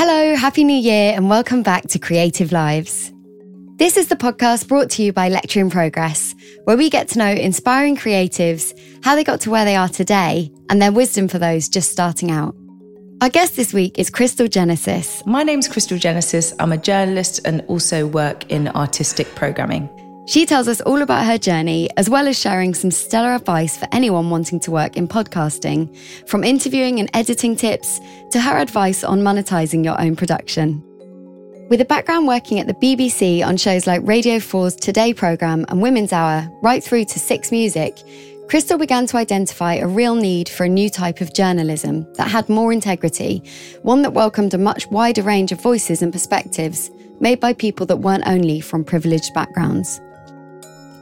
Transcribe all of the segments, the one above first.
Hello, Happy New Year, and welcome back to Creative Lives. This is the podcast brought to you by Lecture in Progress, where we get to know inspiring creatives, how they got to where they are today, and their wisdom for those just starting out. Our guest this week is Crystal Genesis. My name's Crystal Genesis. I'm a journalist and also work in artistic programming. She tells us all about her journey, as well as sharing some stellar advice for anyone wanting to work in podcasting, from interviewing and editing tips to her advice on monetizing your own production. With a background working at the BBC on shows like Radio 4's Today programme and Women's Hour, right through to Six Music, Crystal began to identify a real need for a new type of journalism that had more integrity, one that welcomed a much wider range of voices and perspectives made by people that weren't only from privileged backgrounds.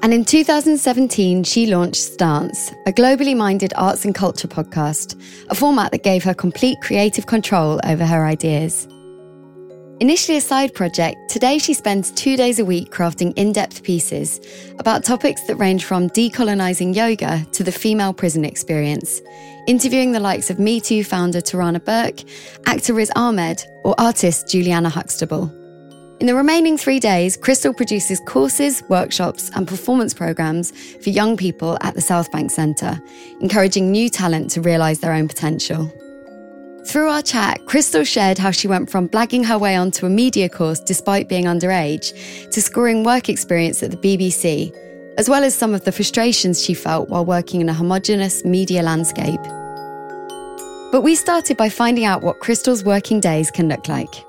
And in 2017, she launched Stance, a globally minded arts and culture podcast, a format that gave her complete creative control over her ideas. Initially a side project, today she spends two days a week crafting in depth pieces about topics that range from decolonising yoga to the female prison experience, interviewing the likes of Me Too founder Tarana Burke, actor Riz Ahmed, or artist Juliana Huxtable. In the remaining three days, Crystal produces courses, workshops, and performance programs for young people at the South Bank Centre, encouraging new talent to realise their own potential. Through our chat, Crystal shared how she went from blagging her way onto a media course despite being underage to scoring work experience at the BBC, as well as some of the frustrations she felt while working in a homogenous media landscape. But we started by finding out what Crystal's working days can look like.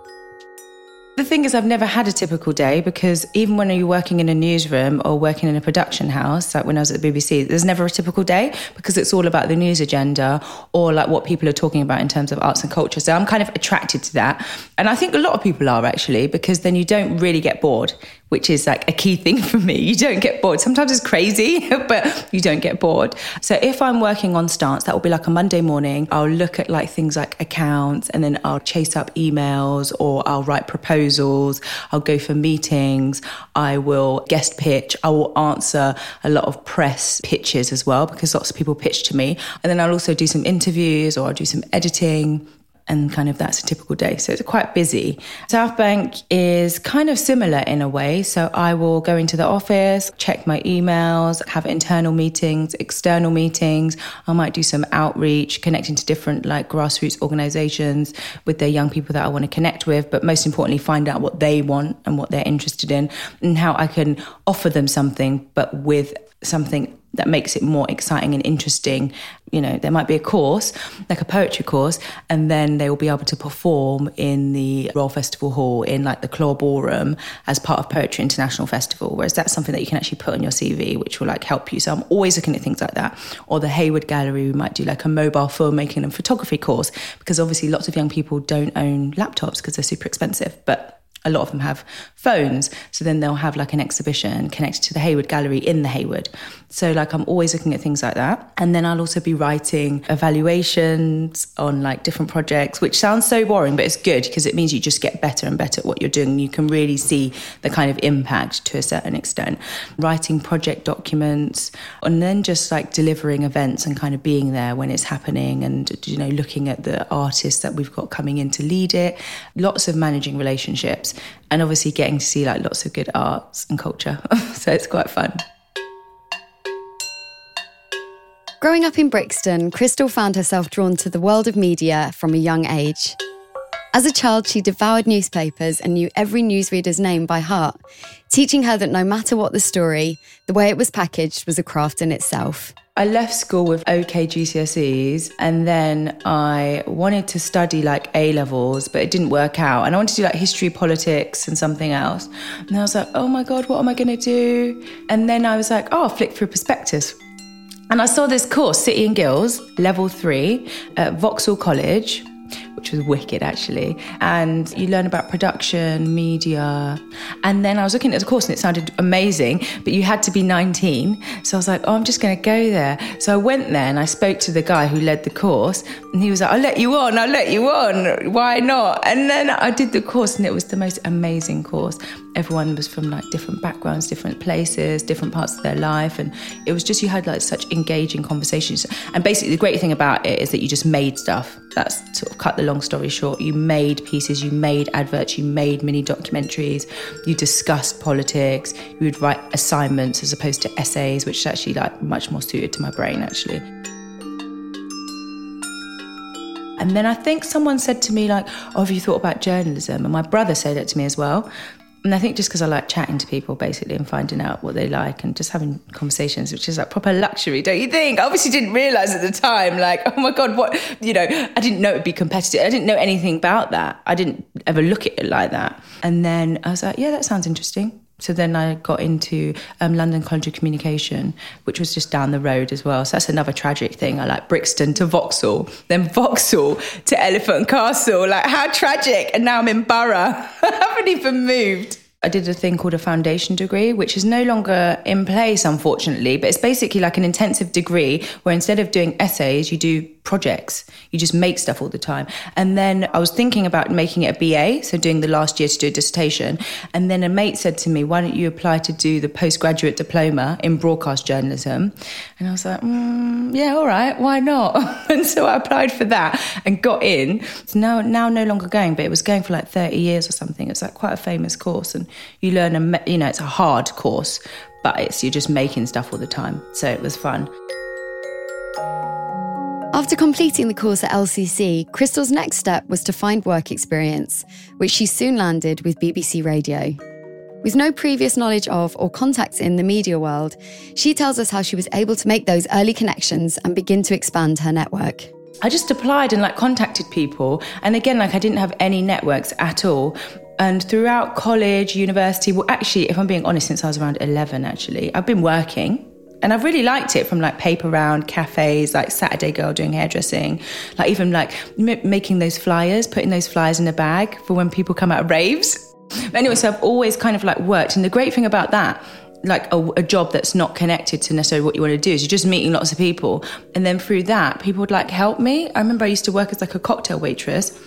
The thing is, I've never had a typical day because even when you're working in a newsroom or working in a production house, like when I was at the BBC, there's never a typical day because it's all about the news agenda or like what people are talking about in terms of arts and culture. So I'm kind of attracted to that. And I think a lot of people are actually because then you don't really get bored which is like a key thing for me. You don't get bored. Sometimes it's crazy, but you don't get bored. So if I'm working on Stance, that will be like a Monday morning. I'll look at like things like accounts and then I'll chase up emails or I'll write proposals. I'll go for meetings. I will guest pitch. I will answer a lot of press pitches as well because lots of people pitch to me. And then I'll also do some interviews or I'll do some editing and kind of that's a typical day. So it's quite busy. South Bank is kind of similar in a way. So I will go into the office, check my emails, have internal meetings, external meetings. I might do some outreach, connecting to different like grassroots organizations with their young people that I want to connect with, but most importantly, find out what they want and what they're interested in and how I can offer them something, but with something that makes it more exciting and interesting. You know, there might be a course, like a poetry course, and then they will be able to perform in the Royal Festival Hall in like the Clore Ballroom as part of Poetry International Festival. Whereas that's something that you can actually put on your CV, which will like help you. So I'm always looking at things like that. Or the Hayward Gallery, we might do like a mobile filmmaking and photography course because obviously lots of young people don't own laptops because they're super expensive. But a lot of them have phones. So then they'll have like an exhibition connected to the Hayward Gallery in the Hayward. So like I'm always looking at things like that. And then I'll also be writing evaluations on like different projects, which sounds so boring, but it's good because it means you just get better and better at what you're doing. You can really see the kind of impact to a certain extent. Writing project documents and then just like delivering events and kind of being there when it's happening and you know looking at the artists that we've got coming in to lead it. Lots of managing relationships and obviously getting to see like lots of good arts and culture. so it's quite fun. Growing up in Brixton, Crystal found herself drawn to the world of media from a young age. As a child, she devoured newspapers and knew every newsreader's name by heart, teaching her that no matter what the story, the way it was packaged was a craft in itself. I left school with OK GCSEs and then I wanted to study like A levels, but it didn't work out. And I wanted to do like history, politics, and something else. And I was like, oh my God, what am I going to do? And then I was like, oh, I'll flick through prospectus. And I saw this course, City and Guilds, level three at Vauxhall College which was wicked actually. And you learn about production, media. And then I was looking at the course and it sounded amazing, but you had to be 19. So I was like, oh, I'm just going to go there. So I went there and I spoke to the guy who led the course and he was like, I'll let you on, I'll let you on. Why not? And then I did the course and it was the most amazing course. everyone was from like different backgrounds, different places, different parts of their life. And it was just, you had like such engaging conversations. And basically, the great thing about it is that you just made stuff. That's sort of cut the long story short. You made pieces, you made adverts, you made mini documentaries, you discussed politics, you would write assignments as opposed to essays, which is actually like much more suited to my brain actually. And then I think someone said to me, like, Oh, have you thought about journalism? And my brother said it to me as well. And I think just because I like chatting to people basically and finding out what they like and just having conversations, which is like proper luxury, don't you think? I obviously didn't realize at the time, like, oh my God, what, you know, I didn't know it'd be competitive. I didn't know anything about that. I didn't ever look at it like that. And then I was like, yeah, that sounds interesting. So then I got into um, London College of Communication, which was just down the road as well. So that's another tragic thing. I like Brixton to Vauxhall, then Vauxhall to Elephant Castle. Like, how tragic. And now I'm in Borough. I haven't even moved. I did a thing called a foundation degree, which is no longer in place, unfortunately, but it's basically like an intensive degree where instead of doing essays, you do projects. You just make stuff all the time. And then I was thinking about making it a BA, so doing the last year to do a dissertation. And then a mate said to me, Why don't you apply to do the postgraduate diploma in broadcast journalism? And I was like, mm, Yeah, all right, why not? and so I applied for that and got in. It's now, now no longer going, but it was going for like 30 years or something. It's like quite a famous course. And you learn, a, you know, it's a hard course, but it's you're just making stuff all the time. So it was fun. After completing the course at LCC, Crystal's next step was to find work experience, which she soon landed with BBC Radio. With no previous knowledge of or contacts in the media world, she tells us how she was able to make those early connections and begin to expand her network. I just applied and like contacted people. And again, like I didn't have any networks at all. And throughout college, university, well, actually, if I'm being honest, since I was around 11, actually, I've been working. And I've really liked it from like paper round cafes, like Saturday Girl doing hairdressing, like even like m- making those flyers, putting those flyers in a bag for when people come out of raves. But anyway, so I've always kind of like worked. And the great thing about that, like a, a, job that's not connected to necessarily what you want to do is you're just meeting lots of people. And then through that, people would like help me. I remember I used to work as like a cocktail waitress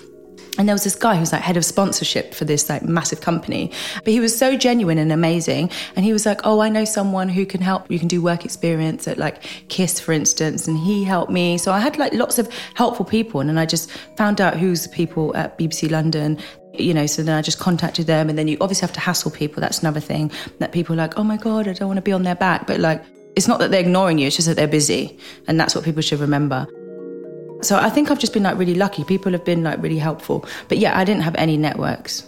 and there was this guy who was like head of sponsorship for this like massive company. But he was so genuine and amazing. And he was like, Oh, I know someone who can help. You can do work experience at like Kiss, for instance. And he helped me. So I had like lots of helpful people. And then I just found out who's the people at BBC London you know, so then I just contacted them, and then you obviously have to hassle people. That's another thing that people are like, oh my God, I don't want to be on their back. But like, it's not that they're ignoring you, it's just that they're busy. And that's what people should remember. So I think I've just been like really lucky. People have been like really helpful. But yeah, I didn't have any networks.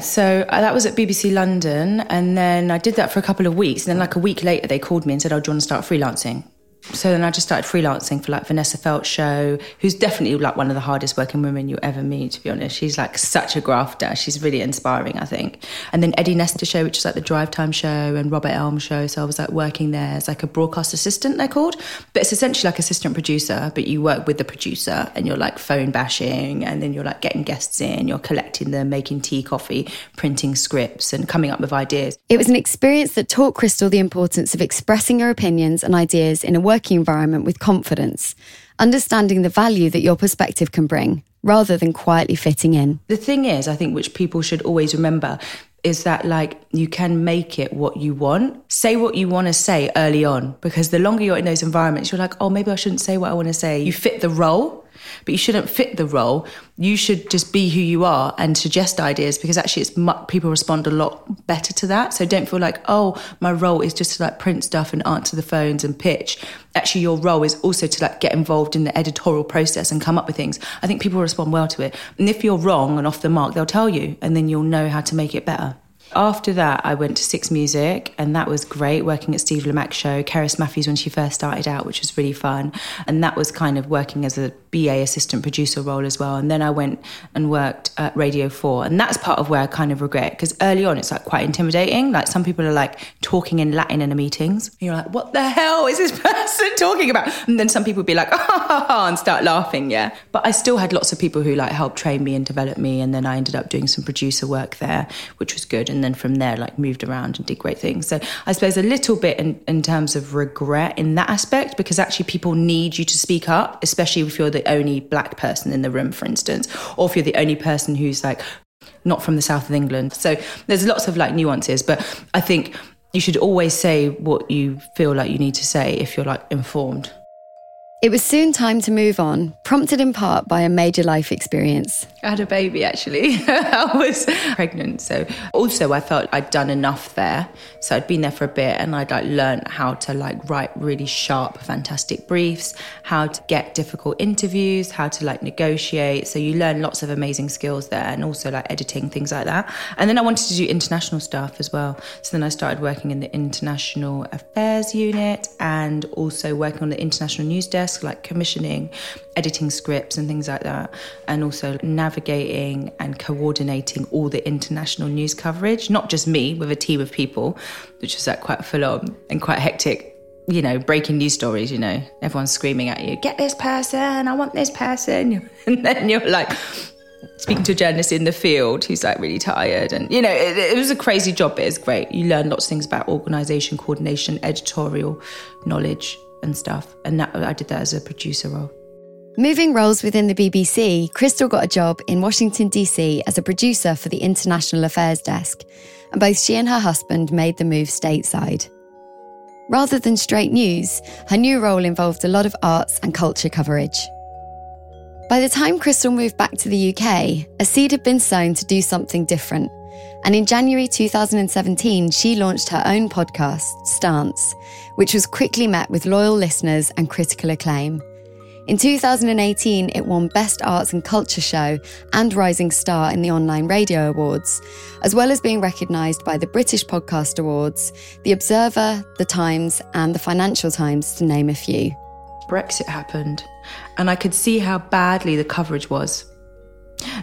So uh, that was at BBC London, and then I did that for a couple of weeks. And then, like a week later, they called me and said, "Oh, do you want to start freelancing?" So then I just started freelancing for like Vanessa Feltz show, who's definitely like one of the hardest working women you ever meet, to be honest. She's like such a grafter. She's really inspiring, I think. And then Eddie Nestor show, which is like the drive time show and Robert Elms show. So I was like working there as like a broadcast assistant, they're called. But it's essentially like assistant producer, but you work with the producer and you're like phone bashing and then you're like getting guests in, you're collecting them, making tea, coffee, printing scripts and coming up with ideas. It was an experience that taught Crystal the importance of expressing her opinions and ideas in a working environment with confidence, understanding the value that your perspective can bring, rather than quietly fitting in. The thing is, I think, which people should always remember is that like you can make it what you want. Say what you want to say early on because the longer you're in those environments, you're like, oh, maybe I shouldn't say what I want to say. You fit the role but you shouldn't fit the role. You should just be who you are and suggest ideas because actually it's people respond a lot better to that. So don't feel like, oh, my role is just to like print stuff and answer the phones and pitch. Actually, your role is also to like get involved in the editorial process and come up with things. I think people respond well to it. And if you're wrong and off the mark, they'll tell you and then you'll know how to make it better. After that, I went to Six Music, and that was great working at Steve Lamacq show. Cerys Matthews when she first started out, which was really fun, and that was kind of working as a BA assistant producer role as well. And then I went and worked at Radio 4. And that's part of where I kind of regret because early on it's like quite intimidating. Like some people are like talking in Latin in the meetings. And you're like, what the hell is this person talking about? And then some people would be like, ah, and start laughing. Yeah. But I still had lots of people who like helped train me and develop me. And then I ended up doing some producer work there, which was good. And then from there, like moved around and did great things. So I suppose a little bit in, in terms of regret in that aspect because actually people need you to speak up, especially if you're the only black person in the room, for instance, or if you're the only person who's like not from the south of England. So there's lots of like nuances, but I think you should always say what you feel like you need to say if you're like informed. It was soon time to move on, prompted in part by a major life experience. I had a baby actually. I was pregnant. So also I felt I'd done enough there. So I'd been there for a bit and I'd like learned how to like write really sharp, fantastic briefs, how to get difficult interviews, how to like negotiate. So you learn lots of amazing skills there and also like editing, things like that. And then I wanted to do international stuff as well. So then I started working in the international affairs unit and also working on the international news desk desk, like commissioning, editing scripts and things like that, and also navigating and coordinating all the international news coverage, not just me with a team of people, which was like quite full on and quite hectic. You know, breaking news stories, you know, everyone's screaming at you, get this person, I want this person. And then you're like, speaking to a journalist in the field who's like really tired and you know it, it, was a crazy job but it's great you learn lots of things about organization coordination editorial knowledge and stuff. And that, I did that as a producer role. Moving roles within the BBC, Crystal got a job in Washington, D.C. as a producer for the International Affairs Desk, and both she and her husband made the move stateside. Rather than straight news, her new role involved a lot of arts and culture coverage. By the time Crystal moved back to the UK, a seed had been sown to do something different and in January 2017, she launched her own podcast, Stance, which was quickly met with loyal listeners and critical acclaim. In 2018, it won Best Arts and Culture Show and Rising Star in the Online Radio Awards, as well as being recognised by the British Podcast Awards, The Observer, The Times, and The Financial Times, to name a few. Brexit happened, and I could see how badly the coverage was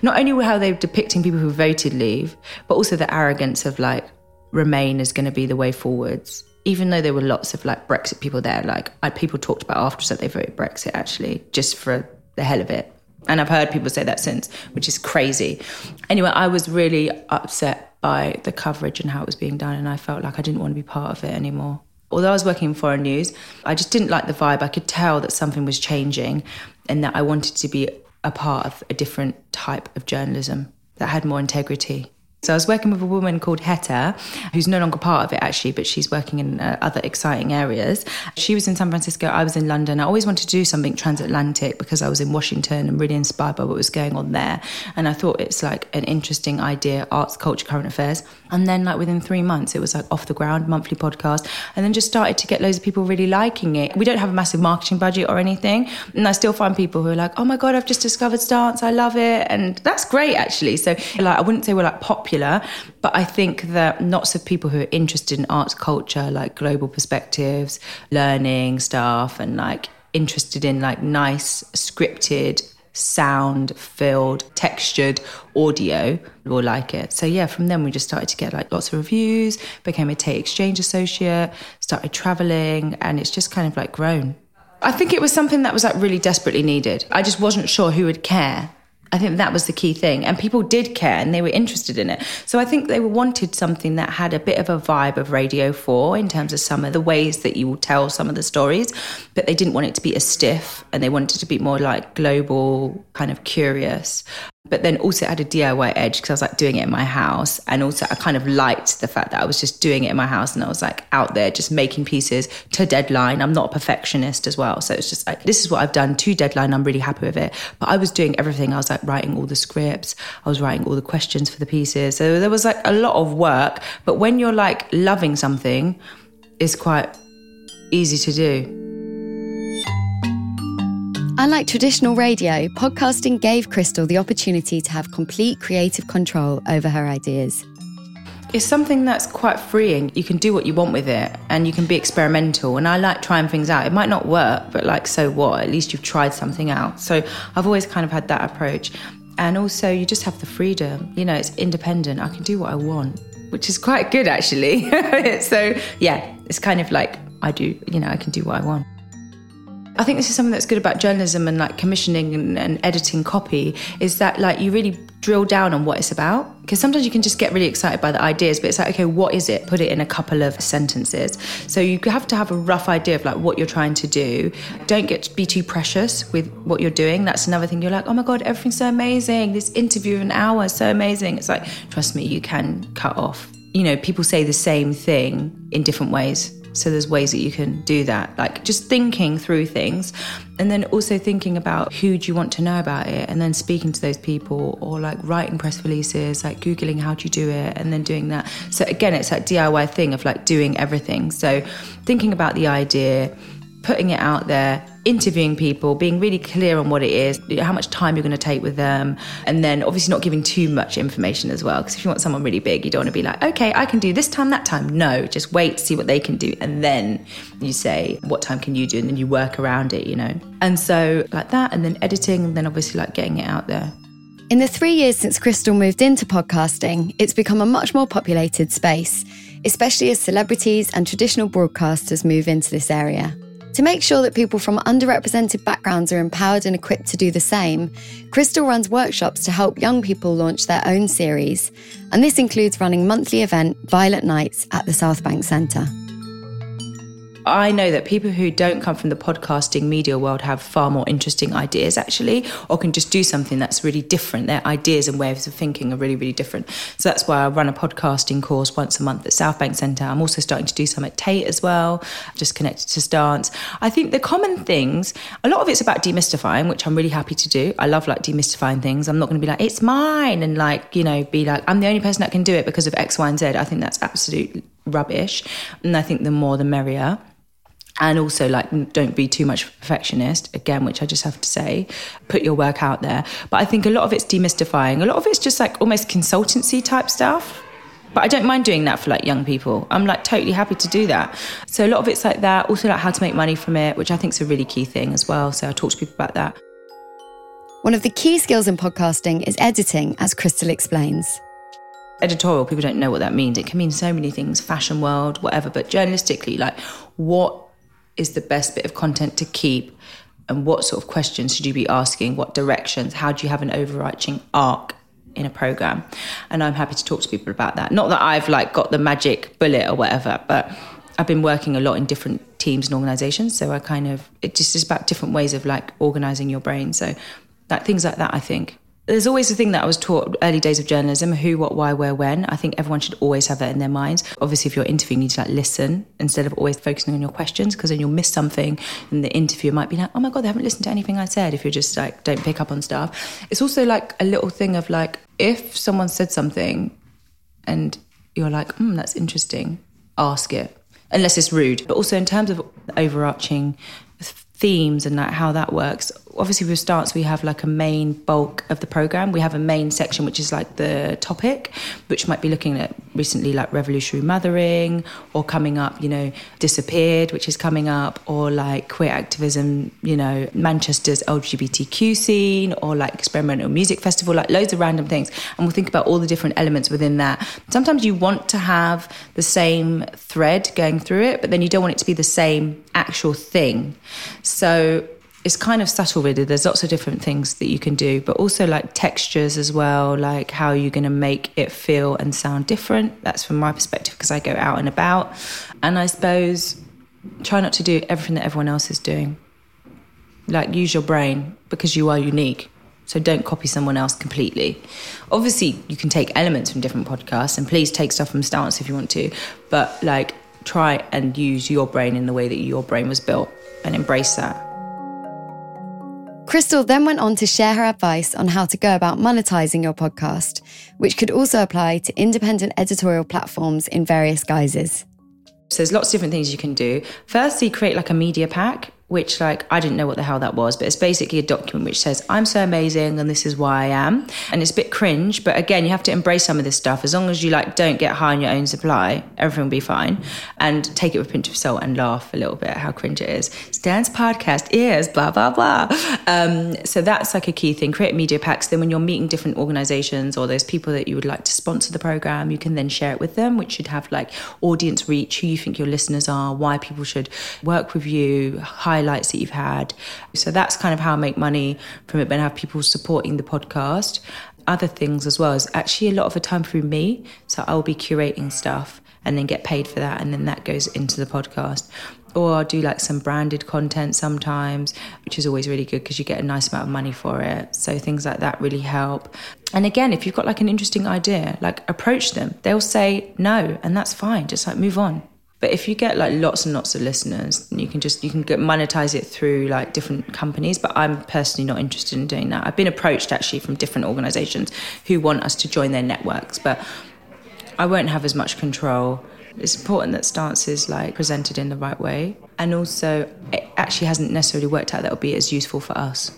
not only how they were depicting people who voted leave, but also the arrogance of like Remain is going to be the way forwards. Even though there were lots of like Brexit people there, like I, people talked about afterwards that they voted Brexit actually just for the hell of it. And I've heard people say that since, which is crazy. Anyway, I was really upset by the coverage and how it was being done, and I felt like I didn't want to be part of it anymore. Although I was working in foreign news, I just didn't like the vibe. I could tell that something was changing and that I wanted to be a part of a different type of journalism that had more integrity. So I was working with a woman called Heta, who's no longer part of it actually, but she's working in uh, other exciting areas. She was in San Francisco, I was in London. I always wanted to do something transatlantic because I was in Washington and really inspired by what was going on there. And I thought it's like an interesting idea, arts, culture, current affairs. And then like within three months, it was like off the ground, monthly podcast, and then just started to get loads of people really liking it. We don't have a massive marketing budget or anything. And I still find people who are like, oh my God, I've just discovered Stance. I love it. And that's great actually. So like, I wouldn't say we're like popular popular, but I think that lots of people who are interested in arts culture, like global perspectives, learning stuff, and like interested in like nice scripted sound filled textured audio will like it. So yeah from then we just started to get like lots of reviews became a tate exchange associate started traveling and it's just kind of like grown. I think it was something that was like really desperately needed. I just wasn't sure who would care I think that was the key thing. And people did care and they were interested in it. So I think they wanted something that had a bit of a vibe of Radio 4 in terms of some of the ways that you will tell some of the stories, but they didn't want it to be as stiff and they wanted it to be more like global, kind of curious but then also had a DIY edge because I was like doing it in my house. And also I kind of liked the fact that I was just doing it in my house and I was like out there just making pieces to deadline. I'm not a perfectionist as well. So it's just like, this is what I've done to deadline. I'm really happy with it. But I was doing everything. I was like writing all the scripts, I was writing all the questions for the pieces. So there was like a lot of work. But when you're like loving something, it's quite easy to do. Unlike traditional radio, podcasting gave Crystal the opportunity to have complete creative control over her ideas. It's something that's quite freeing. You can do what you want with it and you can be experimental. And I like trying things out. It might not work, but like, so what? At least you've tried something out. So I've always kind of had that approach. And also, you just have the freedom. You know, it's independent. I can do what I want, which is quite good actually. so, yeah, it's kind of like I do, you know, I can do what I want. I think this is something that's good about journalism and like commissioning and, and editing copy is that like you really drill down on what it's about. Because sometimes you can just get really excited by the ideas but it's like okay what is it? Put it in a couple of sentences. So you have to have a rough idea of like what you're trying to do. Don't get to be too precious with what you're doing. That's another thing you're like oh my god everything's so amazing. This interview of an hour is so amazing. It's like trust me you can cut off. You know people say the same thing in different ways so there's ways that you can do that, like just thinking through things, and then also thinking about who do you want to know about it, and then speaking to those people, or like writing press releases, like googling how do you do it, and then doing that. So again, it's that DIY thing of like doing everything. So thinking about the idea, putting it out there, interviewing people, being really clear on what it is, how much time you're going to take with them, and then obviously not giving too much information as well. Because if you want someone really big, you don't want to be like, okay, I can do this time, that time. No, just wait, see what they can do, and then you say, what time can you do, and then you work around it, you know. And so like that, and then editing, and then obviously like getting it out there. In the three years since Crystal moved into podcasting, it's become a much more populated space, especially as celebrities and traditional broadcasters move into this area. To make sure that people from underrepresented backgrounds are empowered and equipped to do the same, Crystal runs workshops to help young people launch their own series, and this includes running monthly event Violet Nights at the South Bank Centre. I know that people who don't come from the podcasting media world have far more interesting ideas actually, or can just do something that's really different. Their ideas and ways of thinking are really, really different. So that's why I run a podcasting course once a month at South Bank Centre. I'm also starting to do some at Tate as well, just connected to Stance. I think the common things, a lot of it's about demystifying, which I'm really happy to do. I love like demystifying things. I'm not going to be like, it's mine, and like, you know, be like, I'm the only person that can do it because of X, Y, and Z. I think that's absolute rubbish. And I think the more the merrier and also like don't be too much perfectionist again which i just have to say. Put your work out there. But i think a lot of it's demystifying. A lot of it's just like almost consultancy type stuff. But i don't mind doing that for like young people. I'm like totally happy to do that. So a lot of it's like that. Also like how to make money from it which i think is a really key thing as well. So i talk to people about that. One of the key skills in podcasting is editing as crystal explains. Editorial people don't know what that means. It can mean so many things. Fashion world whatever. But journalistically like what is the best bit of content to keep? And what sort of questions should you be asking? What directions? How do you have an overarching arc in a program? And i'm happy to talk to people about that. Not that i've like got the magic bullet or whatever but i've been working a lot in different teams and organizations so i kind of it just is about different ways of like organizing your brain. So that things like that i think there's always a thing that I was taught early days of journalism who, what, why, where, when. I think everyone should always have that in their minds. Obviously, if you're interviewing, you need to like listen instead of always focusing on your questions because then you'll miss something and the interviewer might be like, oh my God, they haven't listened to anything I said if you're just like, don't pick up on stuff. It's also like a little thing of like, if someone said something and you're like, hmm, that's interesting, ask it. Unless it's rude. But also in terms of overarching themes and like how that works obviously with Stance we have like a main bulk of the program. We have a main section which is like the topic which might be looking at recently like revolutionary mothering or coming up you know disappeared which is coming up or like queer activism you know manchester's lgbtq scene or like experimental music festival like loads of random things. And we'll think about all the different elements within that. Sometimes you want to have the same thread going through it but then you don't want it to be the same actual thing. So it's kind of subtle really. There's lots of different things that you can do but also like textures as well like how you're going to make it feel and sound different. That's from my perspective because i go out and about. And i suppose try not to do everything that everyone else is doing. Like use your brain because you are unique. So don't copy someone else completely. Obviously you can take elements from different podcasts and please take stuff from stance if you want to but like try and use your brain in the way that your brain was built and embrace that Crystal then went on to share her advice on how to go about monetizing your podcast, which could also apply to independent editorial platforms in various guises. So there's lots of different things you can do. Firstly, create like a media pack which like I didn't know what the hell that was, but it's basically a document which says I'm so amazing and this is why I am. And it's a bit cringe, but again, you have to embrace some of this stuff. As long as you like don't get high on your own supply, everything will be fine. And take it with a pinch of salt and laugh a little bit at how cringe it is. Stance podcast is blah blah blah. Um, so that's like a key thing. Create media packs. Then when you're meeting different organizations or those people that you would like to sponsor the program, you can then share it with them, which should have like audience reach, who you think your listeners are, why people should work with you, hire highlights that you've had. So that's kind of how I make money from it, but I have people supporting the podcast. Other things as well is actually a lot of the time through me. So I'll be curating stuff and then get paid for that, and then that goes into the podcast. Or I'll do like some branded content sometimes, which is always really good because you get a nice amount of money for it. So things like that really help. And again, if you've got like an interesting idea, like approach them. They'll say no, and that's fine. Just like move on. But if you get like lots and lots of listeners, you can just you can get monetize it through like different companies. But I'm personally not interested in doing that. I've been approached actually from different organisations who want us to join their networks, but I won't have as much control. It's important that stance is like presented in the right way, and also it actually hasn't necessarily worked out that will be as useful for us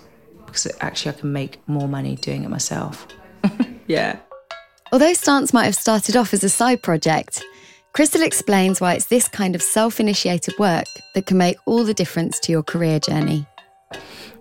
because actually I can make more money doing it myself. yeah. Although Stance might have started off as a side project, Crystal explains why it's this kind of self initiated work that can make all the difference to your career journey.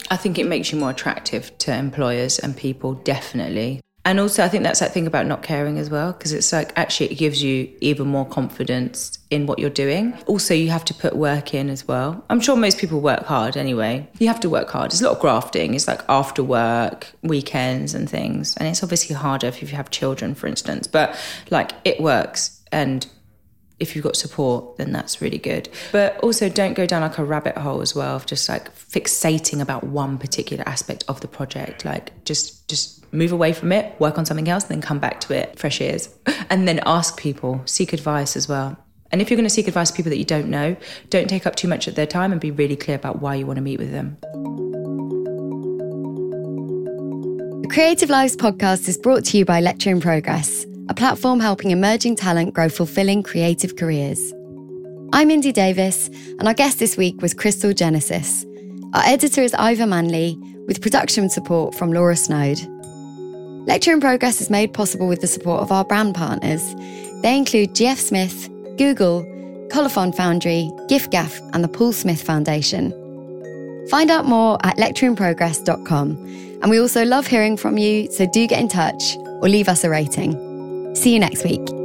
I think it makes you more attractive to employers and people, definitely. And also, I think that's that thing about not caring as well, because it's like actually it gives you even more confidence in what you're doing. Also, you have to put work in as well. I'm sure most people work hard anyway. You have to work hard. It's a lot of grafting. It's like after work, weekends, and things. And it's obviously harder if you have children, for instance, but like it works. And if you've got support, then that's really good. But also, don't go down like a rabbit hole as well of just like fixating about one particular aspect of the project. Like, just just move away from it, work on something else, then come back to it, fresh ears, and then ask people, seek advice as well. And if you're going to seek advice from people that you don't know, don't take up too much of their time and be really clear about why you want to meet with them. The Creative Lives podcast is brought to you by Lecture in Progress, a platform helping emerging talent grow fulfilling creative careers. I'm Indy Davis, and our guest this week was Crystal Genesis. Our editor is Ivor Manley, with production support from Laura Snode. Lecture in Progress is made possible with the support of our brand partners. They include GF Smith, Google, Colophon Foundry, giffgaff, and the Paul Smith Foundation. Find out more at lectureinprogress.com. And we also love hearing from you, so do get in touch or leave us a rating. See you next week.